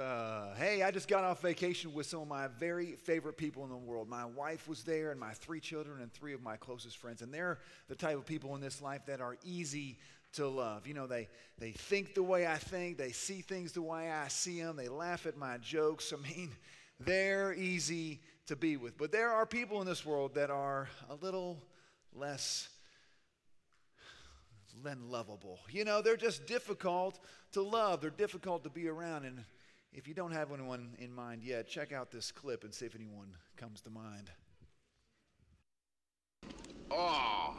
Uh, hey, I just got off vacation with some of my very favorite people in the world. My wife was there, and my three children, and three of my closest friends. And they're the type of people in this life that are easy to love. You know, they, they think the way I think, they see things the way I see them, they laugh at my jokes. I mean, they're easy to be with. But there are people in this world that are a little less than lovable. You know, they're just difficult to love, they're difficult to be around. And if you don't have anyone in mind yet, check out this clip and see if anyone comes to mind. Oh.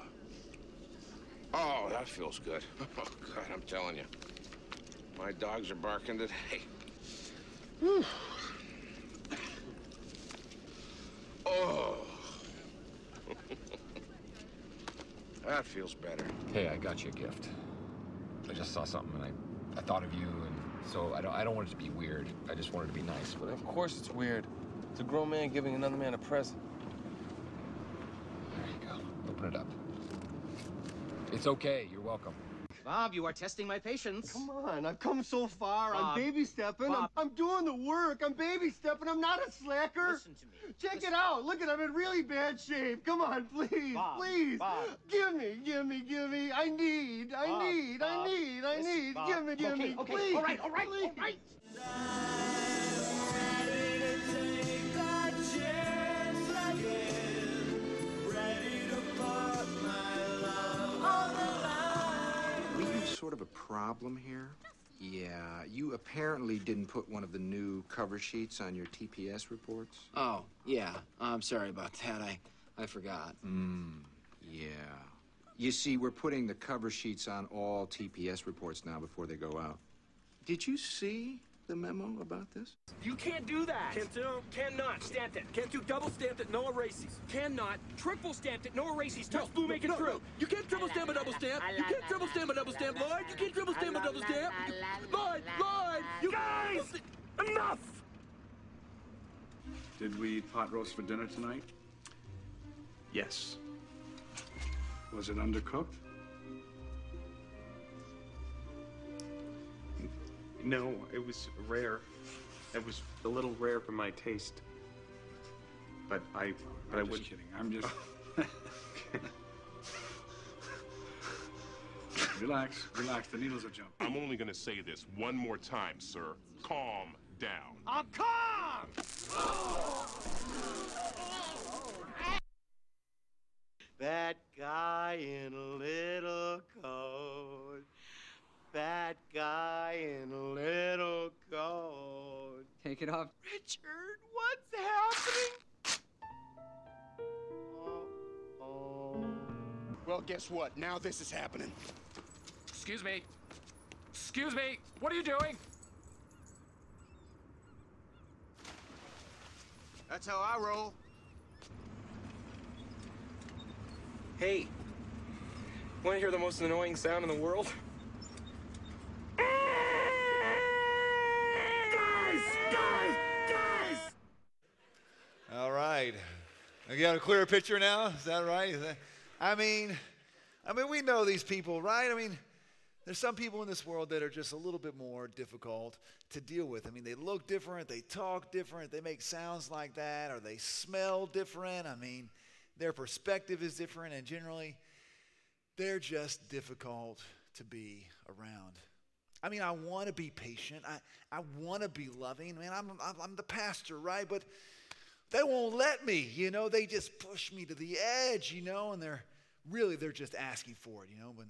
Oh, that feels good. Oh, God, I'm telling you. My dogs are barking today. Whew. Oh. that feels better. Hey, I got you a gift. I just saw something and I, I thought of you and so I don't I don't want it to be weird. I just want it to be nice. But of course it's weird. It's a grown man giving another man a present. There you go. Open it up. It's okay. You're welcome. Bob, you are testing my patience. Come on, I've come so far. Bob. I'm baby stepping. I'm, I'm doing the work. I'm baby stepping. I'm not a slacker. Listen to me. Check Listen. it out. Look at I'm in really bad shape. Come on, please, Bob, please. Bob. Give me, give me, give me. I need, I need, I need, I need. Give me, give okay, me, okay. please. All right, all right, please. all right. Sort of a problem here. Yeah, you apparently didn't put one of the new cover sheets on your TPS reports. Oh, yeah. I'm sorry about that. I, I forgot. Mm, yeah. You see, we're putting the cover sheets on all TPS reports now before they go out. Did you see the memo about this? You can't do that. Can't do. Cannot stamped it. Can't do double stamped it. No erases. Cannot triple stamped it. No erases. Touch blue, make it true. You can't triple stamp a double stamp. You can't triple stamp a double stamp, Lloyd. You can't triple stamp a double stamp. Lloyd, Lloyd, you guys, enough. Did we eat pot roast for dinner tonight? Yes. Was it undercooked? No, it was rare. It was a little rare for my taste. But I, but I I'm would. just kidding. I'm just. relax, relax. The needles are jumping. I'm only gonna say this one more time, sir. Calm down. I'm calm. That guy in a little coat. That guy in a little coat. Take it off. Richard, what's happening? Oh. Well, guess what? Now this is happening. Excuse me. Excuse me. What are you doing? That's how I roll. Hey, want to hear the most annoying sound in the world? Guys, guys, guys. All right. You got a clearer picture now? Is that right? Is that- I mean, I mean, we know these people, right? I mean, there's some people in this world that are just a little bit more difficult to deal with. I mean, they look different, they talk different, they make sounds like that, or they smell different. I mean, their perspective is different, and generally, they're just difficult to be around. I mean, I want to be patient. I, I want to be loving. Man, I'm, I'm, I'm the pastor, right? But they won't let me, you know. They just push me to the edge, you know, and they're really, they're just asking for it, you know. When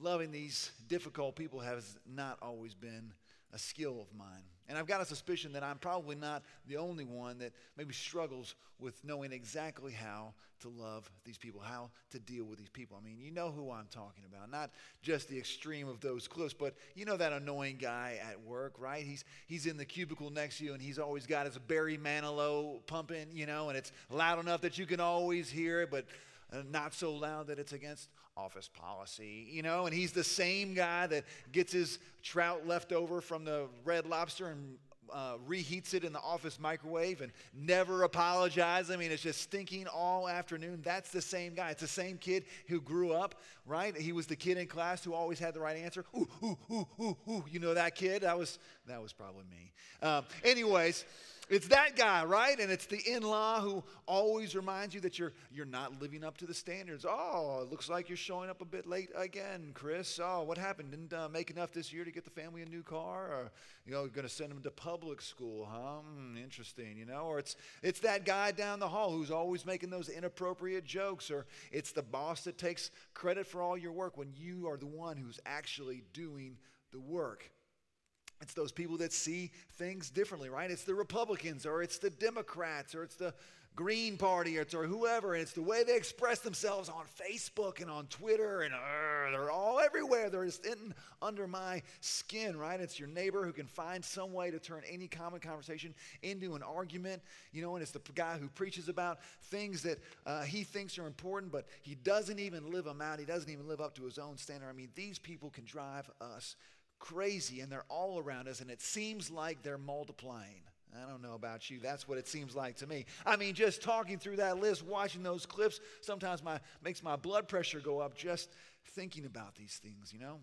loving these difficult people has not always been a skill of mine. And I've got a suspicion that I'm probably not the only one that maybe struggles with knowing exactly how to love these people, how to deal with these people. I mean, you know who I'm talking about. Not just the extreme of those clips, but you know that annoying guy at work, right? He's he's in the cubicle next to you and he's always got his Barry Manilow pumping, you know, and it's loud enough that you can always hear it, but uh, not so loud that it's against office policy, you know, and he's the same guy that gets his trout left over from the red lobster and uh, reheats it in the office microwave and never apologizes. I mean, it's just stinking all afternoon. That's the same guy. It's the same kid who grew up, right? He was the kid in class who always had the right answer. Ooh, ooh, ooh, ooh, ooh. You know that kid? That was That was probably me. Um, anyways, it's that guy, right? And it's the in-law who always reminds you that you're you're not living up to the standards. Oh, it looks like you're showing up a bit late again, Chris. Oh, what happened? Didn't uh, make enough this year to get the family a new car, or you know, going to send them to public school, huh? Hmm, interesting, you know. Or it's it's that guy down the hall who's always making those inappropriate jokes, or it's the boss that takes credit for all your work when you are the one who's actually doing the work. It's those people that see things differently, right? It's the Republicans or it's the Democrats or it's the Green Party or, it's, or whoever. And it's the way they express themselves on Facebook and on Twitter and uh, they're all everywhere. They're just in, under my skin, right? It's your neighbor who can find some way to turn any common conversation into an argument, you know, and it's the guy who preaches about things that uh, he thinks are important, but he doesn't even live them out. He doesn't even live up to his own standard. I mean, these people can drive us crazy and they're all around us and it seems like they're multiplying. I don't know about you. That's what it seems like to me. I mean, just talking through that list, watching those clips, sometimes my makes my blood pressure go up just thinking about these things, you know?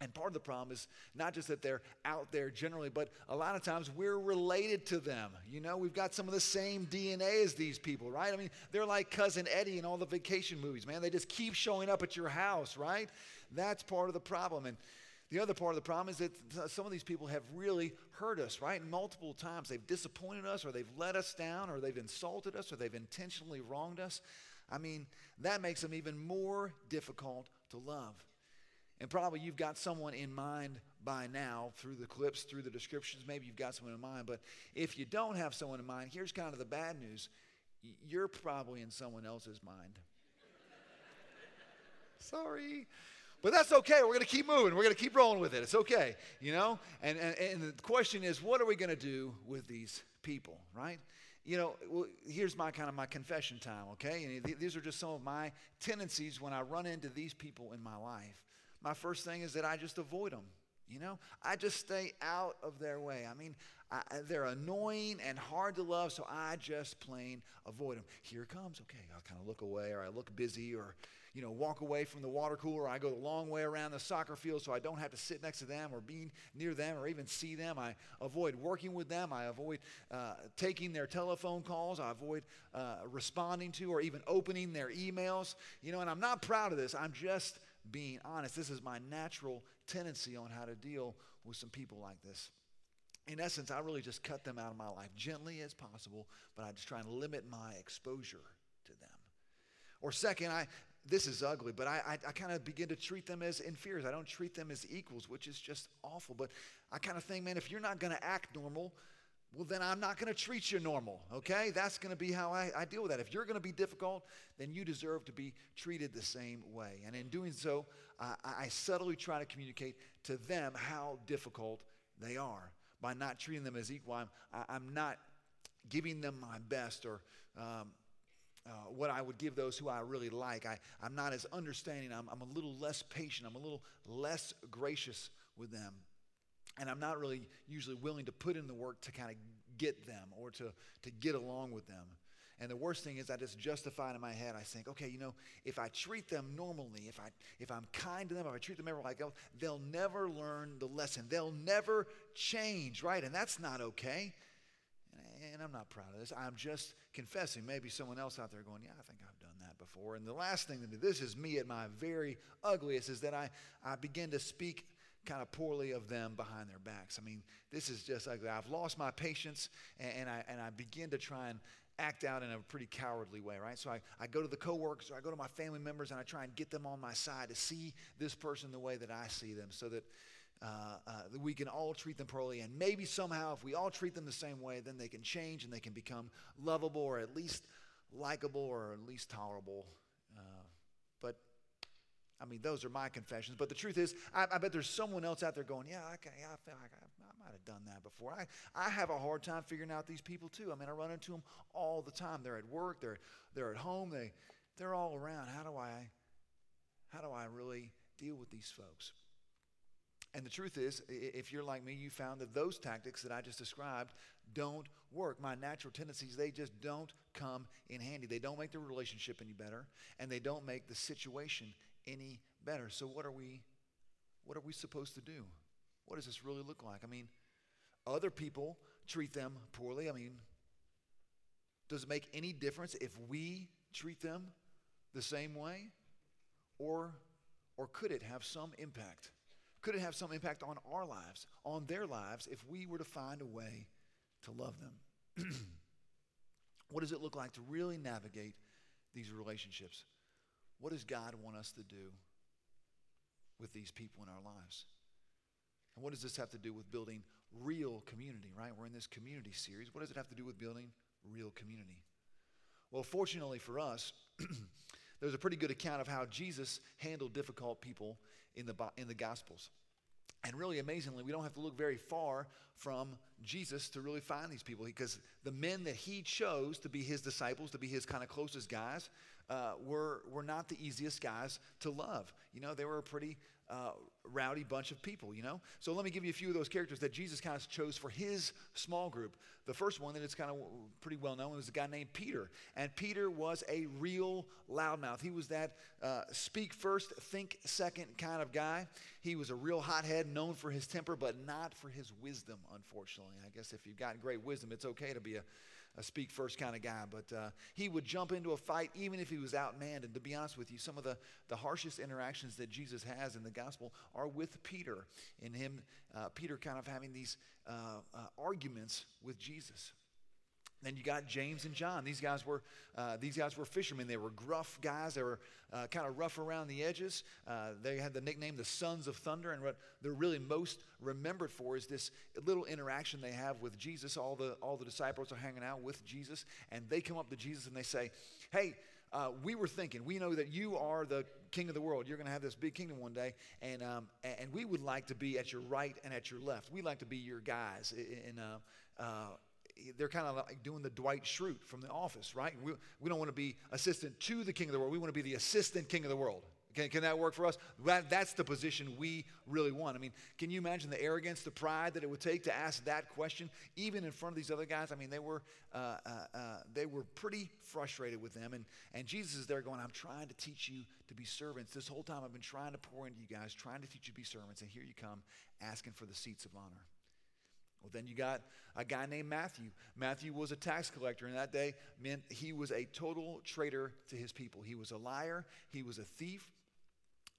And part of the problem is not just that they're out there generally, but a lot of times we're related to them. You know, we've got some of the same DNA as these people, right? I mean, they're like Cousin Eddie in all the vacation movies, man. They just keep showing up at your house, right? That's part of the problem. And the other part of the problem is that some of these people have really hurt us, right? Multiple times. They've disappointed us, or they've let us down, or they've insulted us, or they've intentionally wronged us. I mean, that makes them even more difficult to love. And probably you've got someone in mind by now through the clips, through the descriptions. Maybe you've got someone in mind. But if you don't have someone in mind, here's kind of the bad news you're probably in someone else's mind. Sorry. But that's okay. We're going to keep moving. We're going to keep rolling with it. It's okay, you know? And, and, and the question is, what are we going to do with these people, right? You know, well, here's my kind of my confession time, okay? And th- these are just some of my tendencies when I run into these people in my life. My first thing is that I just avoid them. You know, I just stay out of their way. I mean, I, they're annoying and hard to love, so I just plain avoid them. Here comes. Okay, I'll kind of look away, or I look busy, or you know, walk away from the water cooler. I go the long way around the soccer field so I don't have to sit next to them or be near them or even see them. I avoid working with them. I avoid uh, taking their telephone calls. I avoid uh, responding to or even opening their emails. You know, and I'm not proud of this. I'm just being honest. This is my natural tendency on how to deal with some people like this. In essence, I really just cut them out of my life gently as possible, but I just try and limit my exposure to them. Or second, I, this is ugly, but I, I, I kind of begin to treat them as inferiors. I don't treat them as equals, which is just awful. But I kind of think, man, if you're not going to act normal, well, then I'm not going to treat you normal, okay? That's going to be how I, I deal with that. If you're going to be difficult, then you deserve to be treated the same way. And in doing so, I, I subtly try to communicate to them how difficult they are. By not treating them as equal, I'm, I, am not giving them my best or um, uh, what I would give those who I really like. I, I'm not as understanding. I'm, I'm a little less patient. I'm a little less gracious with them. And I'm not really usually willing to put in the work to kind of get them or to, to get along with them. And the worst thing is I just justify it in my head. I think, okay, you know, if I treat them normally, if I if I'm kind to them, if I treat them ever like else, they'll never learn the lesson. They'll never change, right? And that's not okay and I'm not proud of this. I'm just confessing. Maybe someone else out there going, yeah, I think I've done that before. And the last thing that this is me at my very ugliest is that I, I begin to speak kind of poorly of them behind their backs. I mean, this is just ugly. I've lost my patience and, and I, and I begin to try and act out in a pretty cowardly way, right? So I, I go to the coworkers or I go to my family members and I try and get them on my side to see this person the way that I see them so that uh, uh, we can all treat them poorly. And maybe somehow, if we all treat them the same way, then they can change and they can become lovable or at least likable or at least tolerable. Uh, but I mean, those are my confessions. But the truth is, I, I bet there's someone else out there going, yeah, okay, yeah, I feel like I, I might have done that before. I, I have a hard time figuring out these people too. I mean, I run into them all the time. They're at work, they're, they're at home, they, they're all around. How do I, how do I really deal with these folks? And the truth is, if you're like me, you found that those tactics that I just described don't work. My natural tendencies, they just don't come in handy. They don't make the relationship any better, and they don't make the situation any better. So what are we what are we supposed to do? What does this really look like? I mean, other people treat them poorly. I mean, does it make any difference if we treat them the same way? Or, or could it have some impact? Could it have some impact on our lives, on their lives, if we were to find a way to love them? what does it look like to really navigate these relationships? What does God want us to do with these people in our lives? And what does this have to do with building real community, right? We're in this community series. What does it have to do with building real community? Well, fortunately for us, there's a pretty good account of how Jesus handled difficult people in the, in the Gospels. And really amazingly, we don't have to look very far from Jesus to really find these people because the men that he chose to be his disciples, to be his kind of closest guys, uh, were, were not the easiest guys to love. You know, they were pretty uh, rowdy bunch of people, you know? So let me give you a few of those characters that Jesus kind of chose for his small group. The first one that is kind of pretty well known was a guy named Peter. And Peter was a real loudmouth. He was that uh, speak first, think second kind of guy. He was a real hothead, known for his temper, but not for his wisdom, unfortunately. I guess if you've got great wisdom, it's okay to be a a speak first kind of guy, but uh, he would jump into a fight even if he was outmanned. And to be honest with you, some of the, the harshest interactions that Jesus has in the gospel are with Peter, in him, uh, Peter kind of having these uh, uh arguments with Jesus. Then you got James and John. These guys were uh, these guys were fishermen. They were gruff guys. They were uh, kind of rough around the edges. Uh, they had the nickname the Sons of Thunder. And what they're really most remembered for is this little interaction they have with Jesus. All the all the disciples are hanging out with Jesus, and they come up to Jesus and they say, "Hey." Uh, we were thinking, we know that you are the king of the world. You're going to have this big kingdom one day, and um, and we would like to be at your right and at your left. We'd like to be your guys. And uh, uh, they're kind of like doing the Dwight Schrute from The Office, right? We, we don't want to be assistant to the king of the world. We want to be the assistant king of the world. Can, can that work for us? That, that's the position we really want. I mean, can you imagine the arrogance, the pride that it would take to ask that question, even in front of these other guys? I mean, they were, uh, uh, uh, they were pretty frustrated with them. And, and Jesus is there going, I'm trying to teach you to be servants. This whole time I've been trying to pour into you guys, trying to teach you to be servants. And here you come asking for the seats of honor. Well, then you got a guy named Matthew. Matthew was a tax collector, and that day meant he was a total traitor to his people. He was a liar, he was a thief.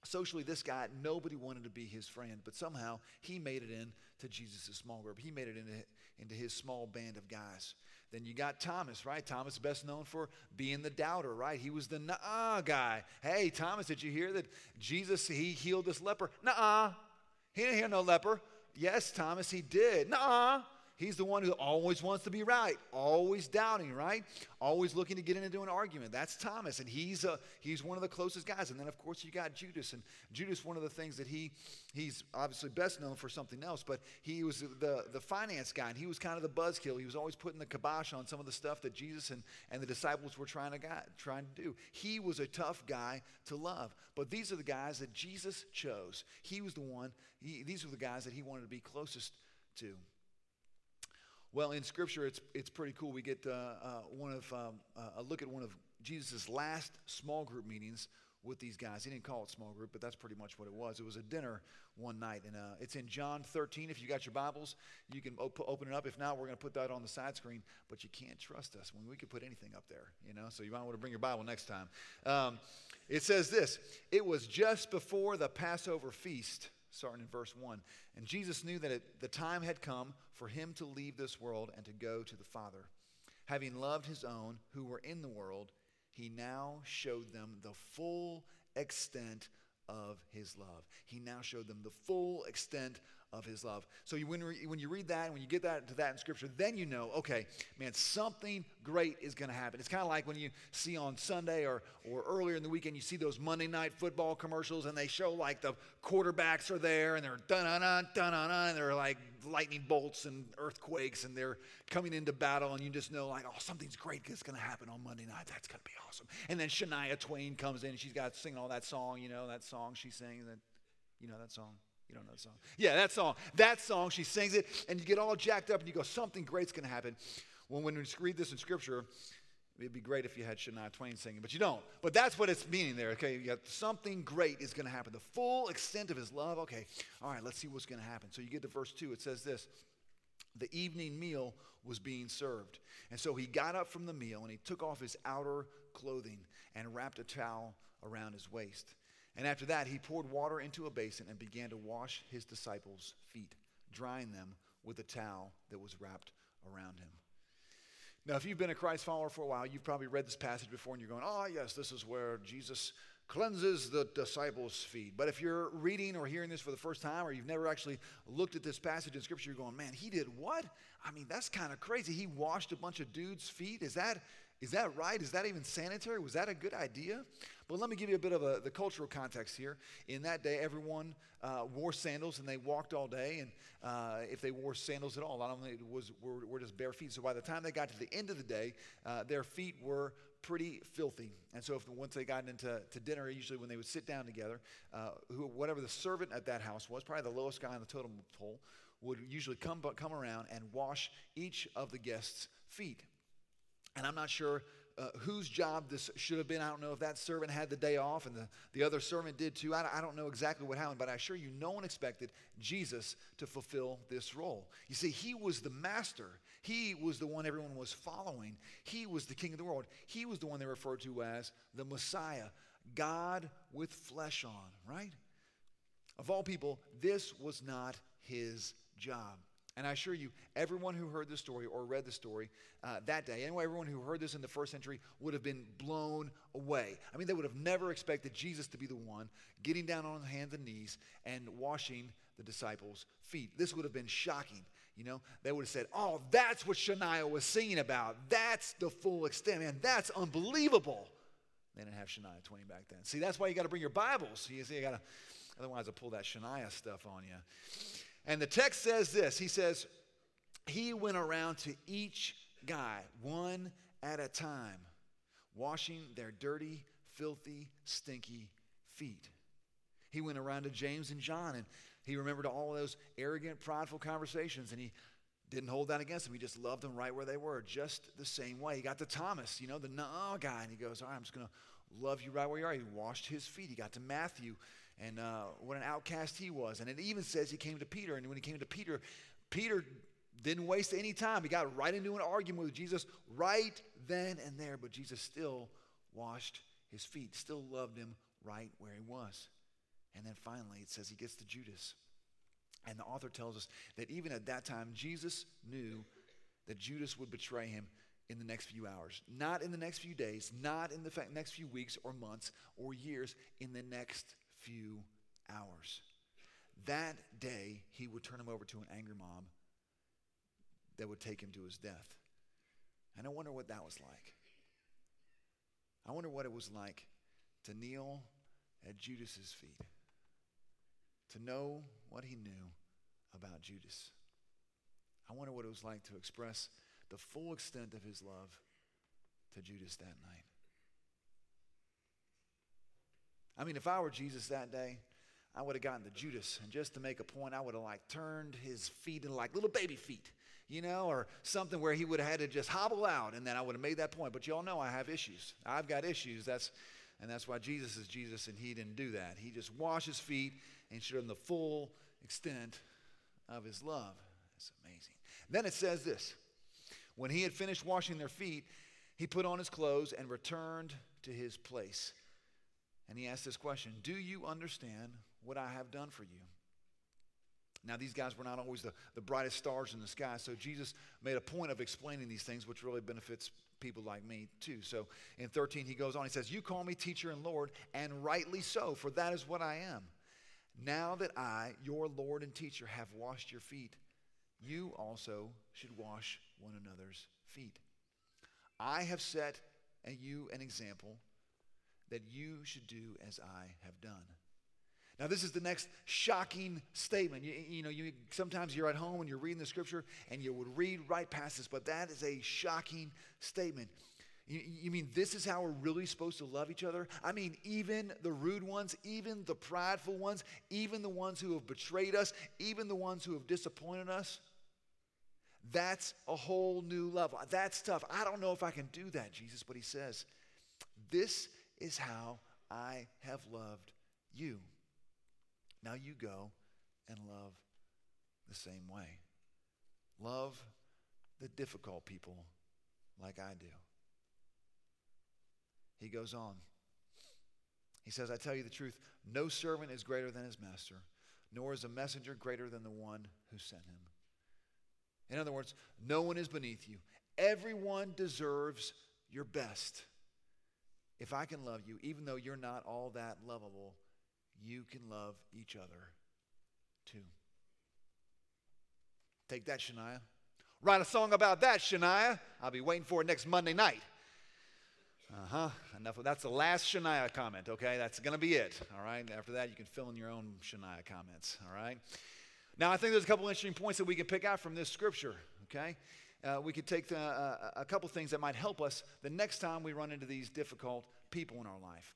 Socially, this guy, nobody wanted to be his friend, but somehow he made it into Jesus' small group. He made it into, into his small band of guys. Then you got Thomas, right? Thomas, best known for being the doubter, right? He was the nah guy. Hey, Thomas, did you hear that Jesus, he healed this leper? Nah, he didn't heal no leper. Yes, Thomas, he did. Nah, he's the one who always wants to be right, always doubting, right? Always looking to get into an argument. That's Thomas, and he's a, he's one of the closest guys. And then, of course, you got Judas, and Judas, one of the things that he he's obviously best known for something else, but he was the the finance guy, and he was kind of the buzzkill. He was always putting the kibosh on some of the stuff that Jesus and, and the disciples were trying to guide, trying to do. He was a tough guy to love, but these are the guys that Jesus chose. He was the one. He, these were the guys that he wanted to be closest to. Well, in Scripture, it's, it's pretty cool. We get uh, uh, one of um, uh, a look at one of Jesus' last small group meetings with these guys. He didn't call it small group, but that's pretty much what it was. It was a dinner one night, and uh, it's in John 13. If you got your Bibles, you can op- open it up. If not, we're going to put that on the side screen. But you can't trust us when we could put anything up there, you know. So you might want to bring your Bible next time. Um, it says this: It was just before the Passover feast starting in verse 1. And Jesus knew that it, the time had come for him to leave this world and to go to the Father. Having loved his own who were in the world, he now showed them the full extent of his love. He now showed them the full extent of his love. So you, when, when you read that, and when you get that to that in scripture, then you know, okay, man, something great is going to happen. It's kind of like when you see on Sunday or, or earlier in the weekend, you see those Monday night football commercials and they show like the quarterbacks are there and they're dun dun dun and they're like lightning bolts and earthquakes and they're coming into battle and you just know like, oh, something's great is going to happen on Monday night. That's going to be awesome. And then Shania Twain comes in and she's got singing all that song, you know, that song she sings that, you know that song? You don't know the song. Yeah, that song. That song, she sings it, and you get all jacked up and you go, something great's going to happen. Well, when we read this in Scripture, it'd be great if you had Shania Twain singing, but you don't. But that's what it's meaning there, okay? You got something great is going to happen. The full extent of his love, okay, all right, let's see what's going to happen. So you get to verse 2, it says this the evening meal was being served. And so he got up from the meal and he took off his outer clothing and wrapped a towel around his waist. And after that, he poured water into a basin and began to wash his disciples' feet, drying them with a towel that was wrapped around him. Now, if you've been a Christ follower for a while, you've probably read this passage before and you're going, oh, yes, this is where Jesus cleanses the disciples' feet. But if you're reading or hearing this for the first time or you've never actually looked at this passage in Scripture, you're going, man, he did what? I mean, that's kind of crazy. He washed a bunch of dudes' feet. Is that, is that right? Is that even sanitary? Was that a good idea? But let me give you a bit of a, the cultural context here. In that day, everyone uh, wore sandals and they walked all day. And uh, if they wore sandals at all, a lot of them was, were, were, just bare feet. So by the time they got to the end of the day, uh, their feet were pretty filthy. And so if once they got into to dinner, usually when they would sit down together, uh, who, whatever the servant at that house was, probably the lowest guy on the totem pole, would usually come, come around and wash each of the guests' feet. And I'm not sure uh, whose job this should have been. I don't know if that servant had the day off and the, the other servant did too. I, I don't know exactly what happened, but I assure you, no one expected Jesus to fulfill this role. You see, he was the master, he was the one everyone was following, he was the king of the world, he was the one they referred to as the Messiah, God with flesh on, right? Of all people, this was not his job. And I assure you, everyone who heard the story or read the story uh, that day, anyway, everyone who heard this in the first century would have been blown away. I mean, they would have never expected Jesus to be the one getting down on hands and knees and washing the disciples' feet. This would have been shocking. You know, they would have said, Oh, that's what Shania was singing about. That's the full extent. Man, that's unbelievable. They didn't have Shania Twain back then. See, that's why you got to bring your Bibles. You see, you got to, otherwise, I'll pull that Shania stuff on you. And the text says this He says, He went around to each guy, one at a time, washing their dirty, filthy, stinky feet. He went around to James and John and he remembered all those arrogant, prideful conversations and he didn't hold that against them. He just loved them right where they were, just the same way. He got to Thomas, you know, the no guy, and he goes, All right, I'm just going to love you right where you are. He washed his feet. He got to Matthew and uh, what an outcast he was. And it even says he came to Peter, and when he came to Peter, Peter didn't waste any time. He got right into an argument with Jesus right then and there, but Jesus still washed his feet, still loved him right where he was. And then finally, it says he gets to Judas. And the author tells us that even at that time, Jesus knew that Judas would betray him in the next few hours. Not in the next few days, not in the next few weeks or months or years, in the next few hours. That day, he would turn him over to an angry mob that would take him to his death. And I wonder what that was like. I wonder what it was like to kneel at Judas's feet, to know what he knew about Judas. I wonder what it was like to express the full extent of his love to Judas that night. I mean, if I were Jesus that day, I would have gotten to Judas, and just to make a point, I would have like turned his feet into like little baby feet, you know, or something where he would have had to just hobble out, and then I would have made that point. But y'all know I have issues. I've got issues. That's and that's why Jesus is Jesus, and he didn't do that. He just washed his feet and showed them the full extent of his love. It's amazing. Then it says this: when he had finished washing their feet, he put on his clothes and returned to his place. And he asked this question Do you understand what I have done for you? Now, these guys were not always the, the brightest stars in the sky, so Jesus made a point of explaining these things, which really benefits people like me too. So in 13, he goes on, he says, You call me teacher and Lord, and rightly so, for that is what I am. Now that I, your Lord and teacher, have washed your feet, you also should wash one another's feet. I have set you an example that you should do as I have done. Now, this is the next shocking statement. You, you, know, you, sometimes you're at home and you're reading the scripture and you would read right past this, but that is a shocking statement. You, you mean this is how we're really supposed to love each other? I mean, even the rude ones, even the prideful ones, even the ones who have betrayed us, even the ones who have disappointed us? That's a whole new level. That's tough. I don't know if I can do that, Jesus, but he says, This is how I have loved you. Now you go and love the same way. Love the difficult people like I do. He goes on. He says, I tell you the truth, no servant is greater than his master, nor is a messenger greater than the one who sent him. In other words, no one is beneath you. Everyone deserves your best. If I can love you, even though you're not all that lovable, you can love each other too. Take that, Shania. Write a song about that, Shania. I'll be waiting for it next Monday night. Uh huh. Enough of that's the last Shania comment, okay? That's going to be it, all right? After that, you can fill in your own Shania comments, all right? Now, I think there's a couple interesting points that we can pick out from this scripture, okay? Uh, we could take the, uh, a couple things that might help us the next time we run into these difficult people in our life.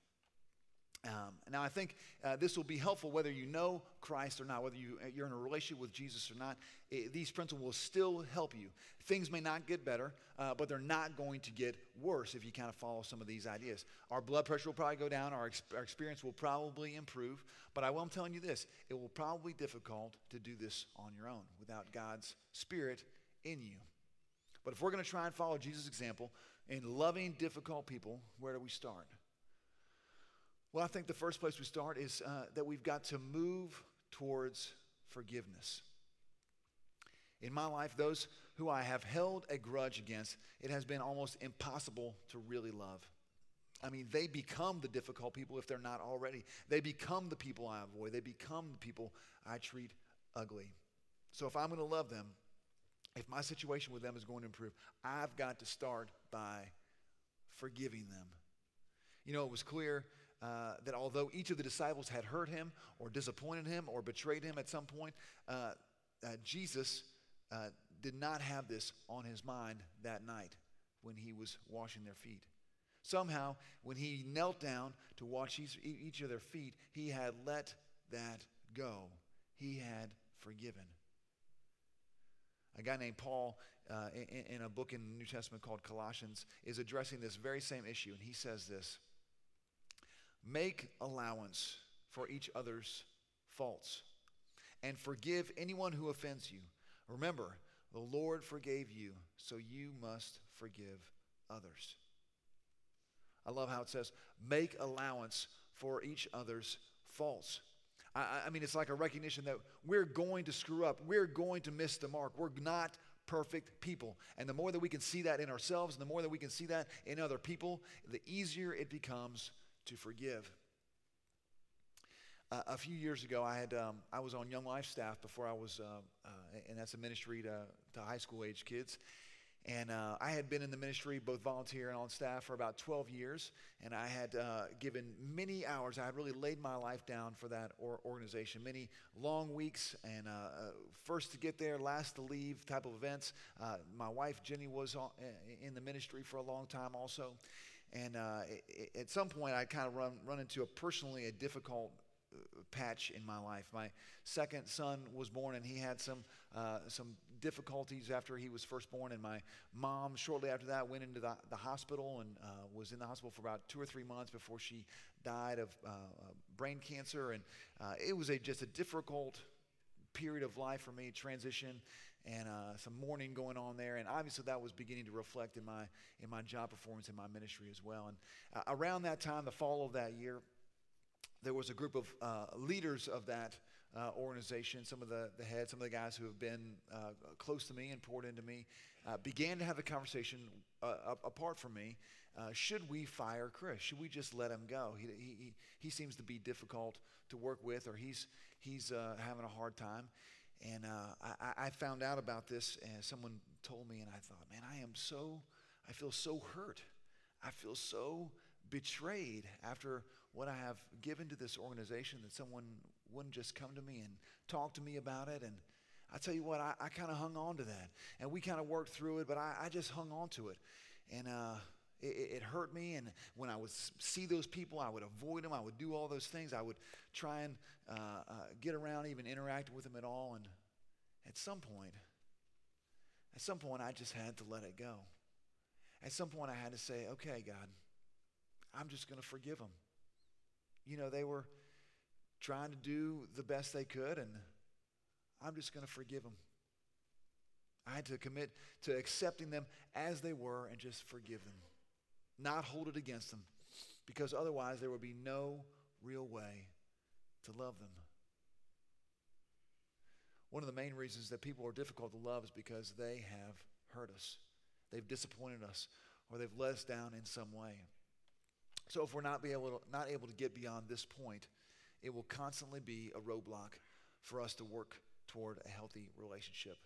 Um, now, I think uh, this will be helpful whether you know Christ or not, whether you, uh, you're in a relationship with Jesus or not. It, these principles will still help you. Things may not get better, uh, but they're not going to get worse if you kind of follow some of these ideas. Our blood pressure will probably go down, our, ex- our experience will probably improve, but I am telling you this it will probably be difficult to do this on your own without God's Spirit in you. But if we're going to try and follow Jesus' example in loving difficult people, where do we start? Well, I think the first place we start is uh, that we've got to move towards forgiveness. In my life, those who I have held a grudge against, it has been almost impossible to really love. I mean, they become the difficult people if they're not already. They become the people I avoid. They become the people I treat ugly. So if I'm going to love them, if my situation with them is going to improve, I've got to start by forgiving them. You know, it was clear uh, that although each of the disciples had hurt him or disappointed him or betrayed him at some point, uh, uh, Jesus uh, did not have this on his mind that night when he was washing their feet. Somehow, when he knelt down to wash each, each of their feet, he had let that go. He had forgiven. A guy named Paul, uh, in, in, a book in the New Testament called Colossians, is addressing this very same issue, and he says this Make allowance for each other's faults and forgive anyone who offends you. Remember, the Lord forgave you, so you must forgive others. I love how it says, make allowance for each other's faults. I, I, mean, it's like a recognition that we're going to screw up, we're going to miss the mark. We're not perfect people. And the more that we can see that in ourselves, and the more that we can see that in other people, the easier it becomes to forgive. Uh, a few years ago, I had um, I was on Young Life staff before I was, uh, uh, and that's a ministry to, to high school age kids. And uh, I had been in the ministry, both volunteer and on staff, for about 12 years. And I had uh, given many hours. I had really laid my life down for that or- organization. Many long weeks, and uh, first to get there, last to leave type of events. my wife Jenny was on, in the ministry for a long time also. And uh, it, at some point, I kind of run, run into a personally a difficult uh, patch in my life. My second son was born, and he had some uh, some difficulties after he was first born. And my mom, shortly after that, went into the, the hospital and uh, was in the hospital for about two or three months before she died of uh, brain cancer. And uh, it was a, just a difficult period of life for me, transition and uh, some mourning going on there. And obviously, that was beginning to reflect in my in my job performance in my ministry as well. And uh, around that time, the fall of that year, there was a group of uh, leaders of that uh, organization, some of the, the heads, some of the guys who have been uh, close to me and poured into me, uh, began to have a conversation apart from me. should we fire Chris? Should we just let him go? He, he, he seems to be difficult to work with, or he's, he's having a hard time. And uh, I, I, found out about this, and someone told me, and I thought, man, I am so, I feel so hurt. I feel so betrayed after what I have given to this organization that someone wouldn't just come to me and talk to me about it. And I tell you what, I, I kind of hung on to that. And we kind of worked through it, but I, I, just hung on to it. And uh, it, it, hurt me. And when I would see those people, I would avoid them. I would do all those things. I would try and uh, uh, get around, even interact with them at all. And at some point, at some point, I just had to let it go. At some point, I had to say, okay, God, I'm just going to forgive them. You know, they were trying to do the best they could, and I'm just going to forgive them. I had to commit to accepting them as they were and just forgive them, not hold it against them, because otherwise there would be no real way to love them. One of the main reasons that people are difficult to love is because they have hurt us, they've disappointed us, or they've let us down in some way. So if we're not, be able to, not able to get beyond this point, it will constantly be a roadblock for us to work toward a healthy relationship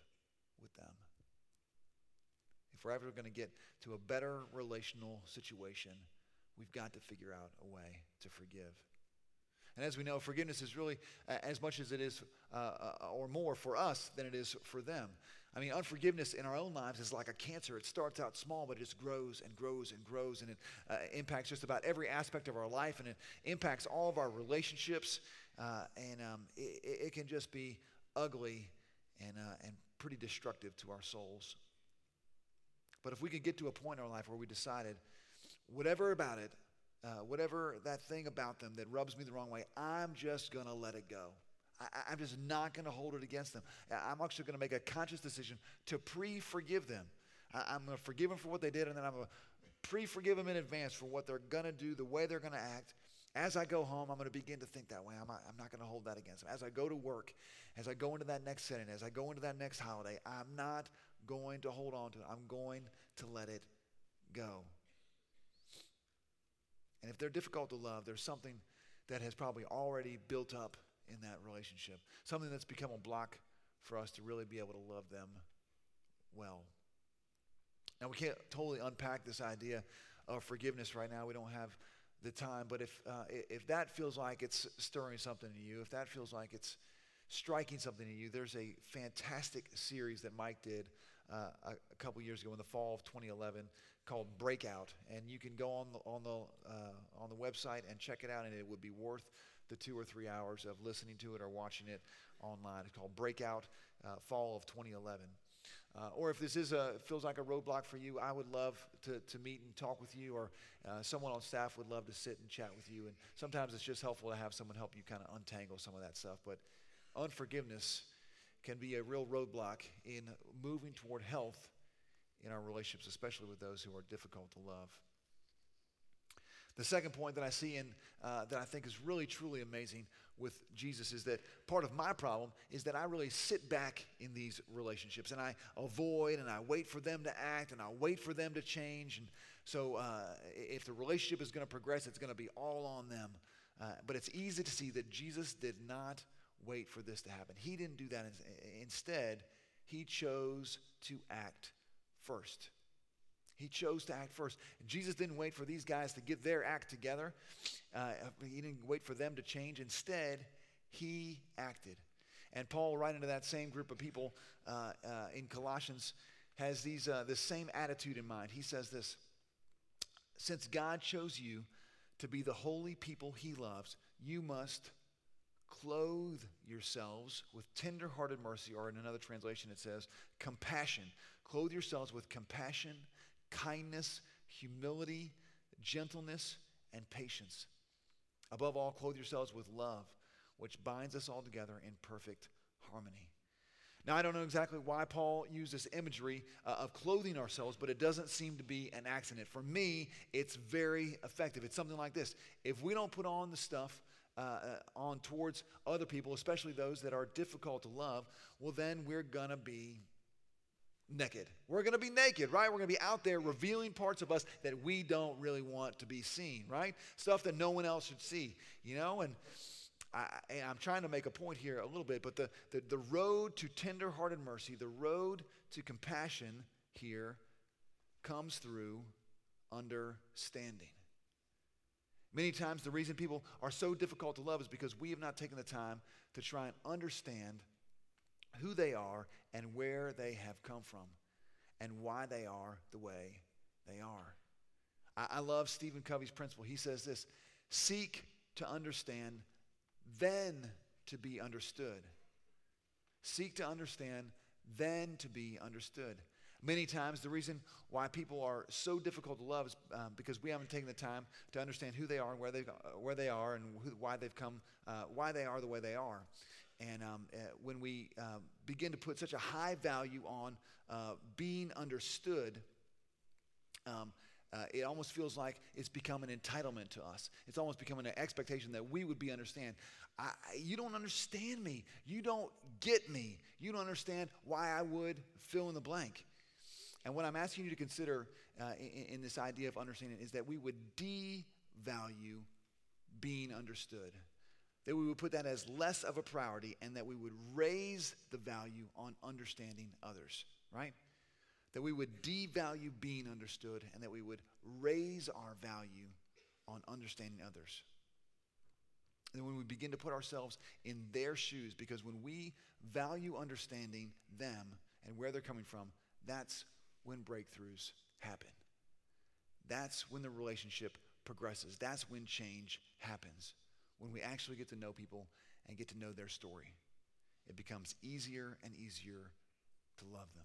with them. If we're ever going to get to a better relational situation, we've got to figure out a way to forgive. And as we know, forgiveness is really as much as it is, uh, uh, or more for us than it is for them. I mean, unforgiveness in our own lives is like a cancer. It starts out small, but it just grows and grows and grows, and it uh, impacts just about every aspect of our life, and it impacts all of our relationships. Uh, and um, it, it, can just be ugly and, uh, and pretty destructive to our souls. But if we could get to a point in our life where we decided, whatever about it, uh, whatever that thing about them that rubs me the wrong way, I'm just going to let it go. I, am just not going to hold it against them. I'm actually going to make a conscious decision to pre forgive them. I, am going to forgive them for what they did, and then I'm going to pre forgive them in advance for what they're going to do, the way they're going to act. As I go home, I'm going to begin to think that way. I'm not, I'm not going to hold that against them. As I go to work, as I go into that next setting, as I go into that next holiday, I'm not going to hold on to it. I'm going to let it go. And if they're difficult to love, there's something that has probably already built up in that relationship, something that's become a block for us to really be able to love them well. Now, we can't totally unpack this idea of forgiveness right now. We don't have the time. But if, uh, if that feels like it's stirring something in you, if that feels like it's striking something in you, there's a fantastic series that Mike did uh, a, a, couple years ago in the fall of 2011 called Breakout, and you can go on the on the uh, on the website and check it out, and it would be worth the two or three hours of listening to it or watching it online. It's called Breakout, uh, fall of 2011. Uh, or if this is a feels like a roadblock for you, I would love to, to meet and talk with you, or uh, someone on staff would love to sit and chat with you. And sometimes it's just helpful to have someone help you kind of untangle some of that stuff. But unforgiveness can be a real roadblock in moving toward health in our relationships, especially with those who are difficult to love. The second point that I see and uh, that I think is really truly amazing with Jesus is that part of my problem is that I really sit back in these relationships and I avoid and I wait for them to act and I wait for them to change. And so uh, if the relationship is going to progress, it's going to be all on them. Uh, but it's easy to see that Jesus did not wait for this to happen. He didn't do that. Instead, he chose to act first. He chose to act first. Jesus didn't wait for these guys to get their act together. Uh, he didn't wait for them to change. Instead, he acted. And Paul, right into that same group of people uh, uh, in Colossians, has these, uh, this same attitude in mind. He says this Since God chose you to be the holy people he loves, you must clothe yourselves with tender-hearted mercy, or in another translation it says compassion. Clothe yourselves with compassion, kindness, humility, gentleness, and patience. Above all, clothe yourselves with love, which binds us all together in perfect harmony. Now, I don't know exactly why Paul used this imagery uh, of clothing ourselves, but it doesn't seem to be an accident. For me, it's very effective. It's something like this If we don't put on the stuff uh, uh, on towards other people, especially those that are difficult to love, well, then we're going to be naked. We're going to be naked, right? We're going to be out there revealing parts of us that we don't really want to be seen, right? Stuff that no one else should see, you know? And I, am trying to make a point here a little bit, but the, the, the road to tender-hearted mercy, the road to compassion here comes through understanding. Many times, the reason people are so difficult to love is because we have not taken the time to try and understand who they are and where they have come from and why they are the way they are. I, I love Stephen Covey's principle. He says this seek to understand, then to be understood. Seek to understand, then to be understood. Many times, the reason why people are so difficult to love is um, because we haven't taken the time to understand who they are and where, they where they are and who, why they've come, uh, why they are the way they are. And um, uh, when we uh, begin to put such a high value on uh, being understood, um, uh, it almost feels like it's become an entitlement to us. It's almost becoming an expectation that we would be understand. I, you don't understand me. You don't get me. You don't understand why I would fill in the blank. And what I'm asking you to consider uh, in, in this idea of understanding is that we would devalue being understood. That we would put that as less of a priority and that we would raise the value on understanding others, right? That we would devalue being understood and that we would raise our value on understanding others. And when we begin to put ourselves in their shoes, because when we value understanding them and where they're coming from, that's when breakthroughs happen. That's when the relationship progresses. That's when change happens. When we actually get to know people and get to know their story, it becomes easier and easier to love them.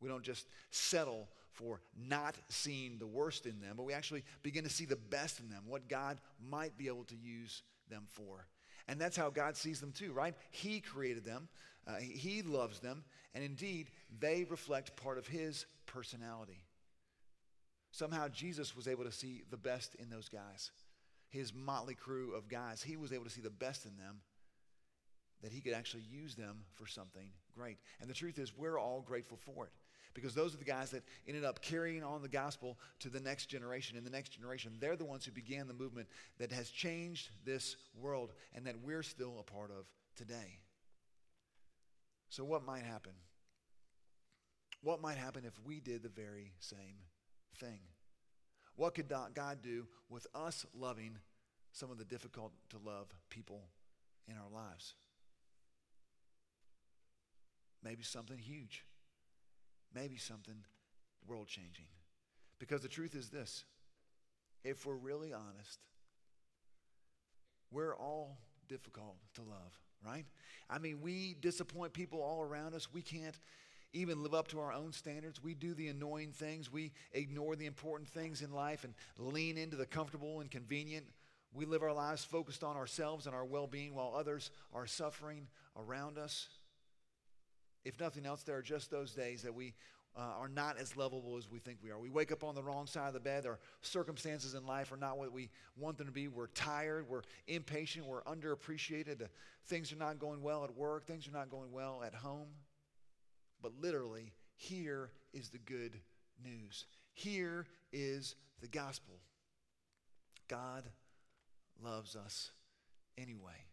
We don't just settle for not seeing the worst in them, but we actually begin to see the best in them, what God might be able to use them for. And that's how God sees them too, right? He created them, uh, He loves them, and indeed, they reflect part of His personality. Somehow, Jesus was able to see the best in those guys. His motley crew of guys, He was able to see the best in them that He could actually use them for something great. And the truth is, we're all grateful for it because those are the guys that ended up carrying on the gospel to the next generation. And the next generation, they're the ones who began the movement that has changed this world and that we're still a part of today. So, what might happen? What might happen if we did the very same thing? What could God do with us loving some of the difficult to love people in our lives? Maybe something huge maybe something world changing. Because the truth is this if we're really honest, we're all difficult to love, right? I mean, we disappoint people all around us. We can't even live up to our own standards. We do the annoying things. We ignore the important things in life and lean into the comfortable and convenient. We live our lives focused on ourselves and our well being while others are suffering around us. If nothing else, there are just those days that we uh, are not as lovable as we think we are. We wake up on the wrong side of the bed. Our circumstances in life are not what we want them to be. We're tired. We're impatient. We're underappreciated. Things are not going well at work. Things are not going well at home. But literally, here is the good news. Here is the gospel. God loves us anyway.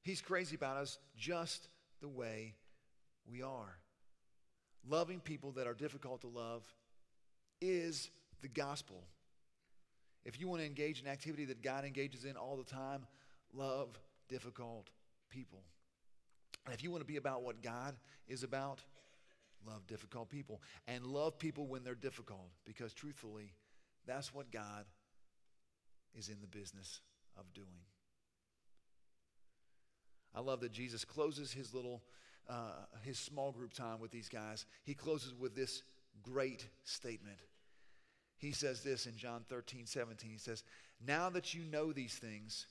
He's crazy about us just the way we are. Loving people that are difficult to love is the gospel. If you want to engage in activity that God engages in all the time, love difficult people. If you want to be about what God is about, love difficult people. And love people when they're difficult, because truthfully, that's what God is in the business of doing. I love that Jesus closes his little, uh, his small group time with these guys. He closes with this great statement. He says this in John 13, 17. He says, Now that you know these things,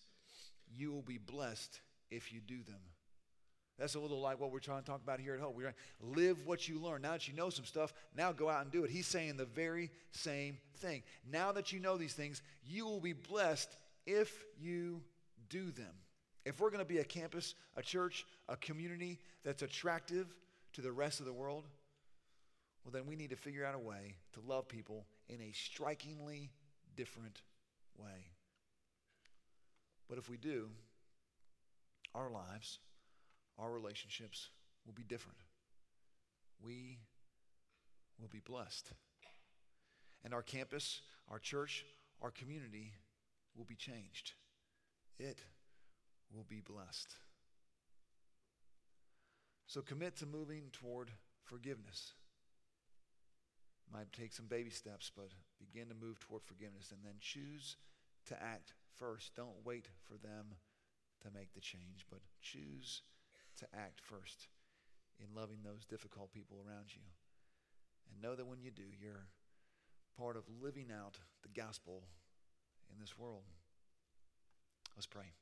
you will be blessed if you do them. That's a little like what we're trying to talk about here at home. We're going to live what you learn. Now that you know some stuff, now go out and do it. He's saying the very same thing. Now that you know these things, you will be blessed if you do them. If we're going to be a campus, a church, a community that's attractive to the rest of the world, well, then we need to figure out a way to love people in a strikingly different way. But if we do, our lives, our relationships will be different. We will be blessed. And our campus, our church, our community will be changed. It will be blessed. So commit to moving toward forgiveness. Might take some baby steps, but begin to move toward forgiveness and then choose to act first. Don't wait for them to make the change, but choose to act first in loving those difficult people around you. And know that when you do, you're part of living out the gospel in this world. Let's pray.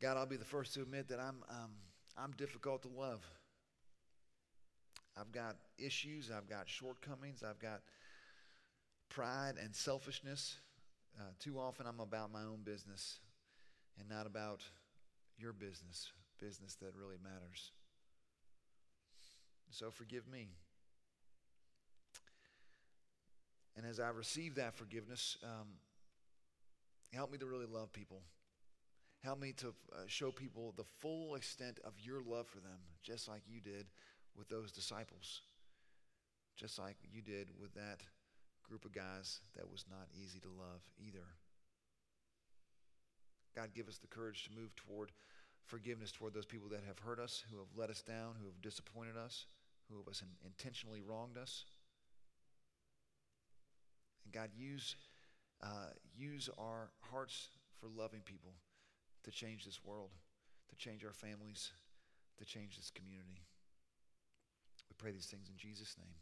God, I'll be the first to admit that I'm, um, I'm difficult to love. I've got issues, I've got shortcomings, I've got pride and selfishness. Uh, too often I'm about my own business and not about your business, business that really matters. So forgive me. And as I receive that forgiveness, um, help me to really love people. Help me to uh, show people the full extent of your love for them, just like you did with those disciples, just like you did with that group of guys that was not easy to love either. God, give us the courage to move toward forgiveness toward those people that have hurt us, who have let us down, who have disappointed us, who have us intentionally wronged us. And God, use, uh, use our hearts for loving people to change this world, to change our families, to change this community. We pray these things in Jesus' name.